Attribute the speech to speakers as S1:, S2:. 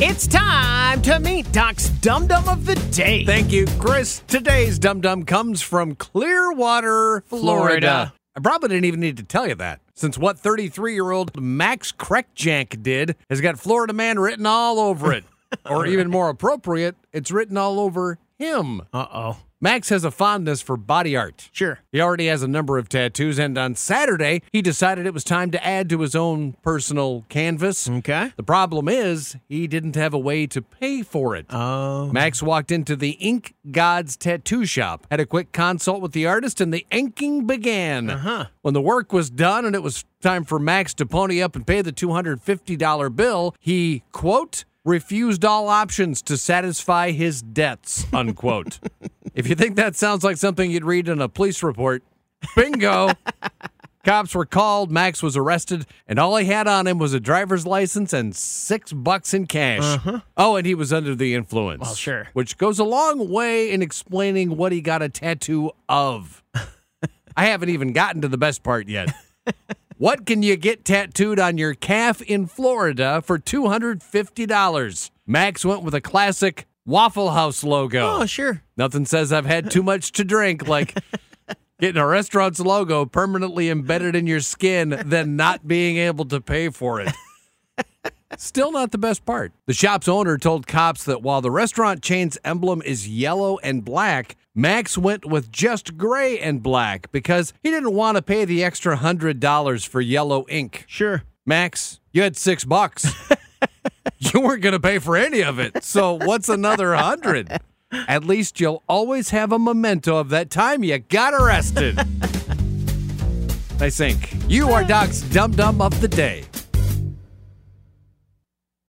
S1: It's time to meet Doc's Dum Dum of the Day.
S2: Thank you, Chris. Today's Dum Dum comes from Clearwater, Florida.
S1: Florida.
S2: I probably didn't even need to tell you that, since what 33 year old Max Kreckjank did has got Florida man written all over it. or even more appropriate, it's written all over him.
S1: Uh oh.
S2: Max has a fondness for body art.
S1: Sure.
S2: He already has a number of tattoos, and on Saturday, he decided it was time to add to his own personal canvas.
S1: Okay.
S2: The problem is, he didn't have a way to pay for it.
S1: Oh.
S2: Max walked into the Ink Gods tattoo shop, had a quick consult with the artist, and the inking began.
S1: Uh-huh.
S2: When the work was done and it was time for Max to pony up and pay the $250 bill, he, quote, refused all options to satisfy his debts, unquote. if you think that sounds like something you'd read in a police report, bingo. Cops were called, Max was arrested, and all he had on him was a driver's license and six bucks in cash. Uh-huh. Oh, and he was under the influence.
S1: Well, sure.
S2: Which goes a long way in explaining what he got a tattoo of. I haven't even gotten to the best part yet. what can you get tattooed on your calf in Florida for $250? Max went with a classic Waffle House logo.
S1: Oh, sure.
S2: Nothing says I've had too much to drink like getting a restaurant's logo permanently embedded in your skin than not being able to pay for it. Still not the best part. The shop's owner told cops that while the restaurant chain's emblem is yellow and black, Max went with just gray and black because he didn't want to pay the extra hundred dollars for yellow ink.
S1: Sure.
S2: Max, you had six bucks. you weren't going to pay for any of it. So what's another hundred? At least you'll always have a memento of that time you got arrested. I think you are Doc's Dum Dum of the Day.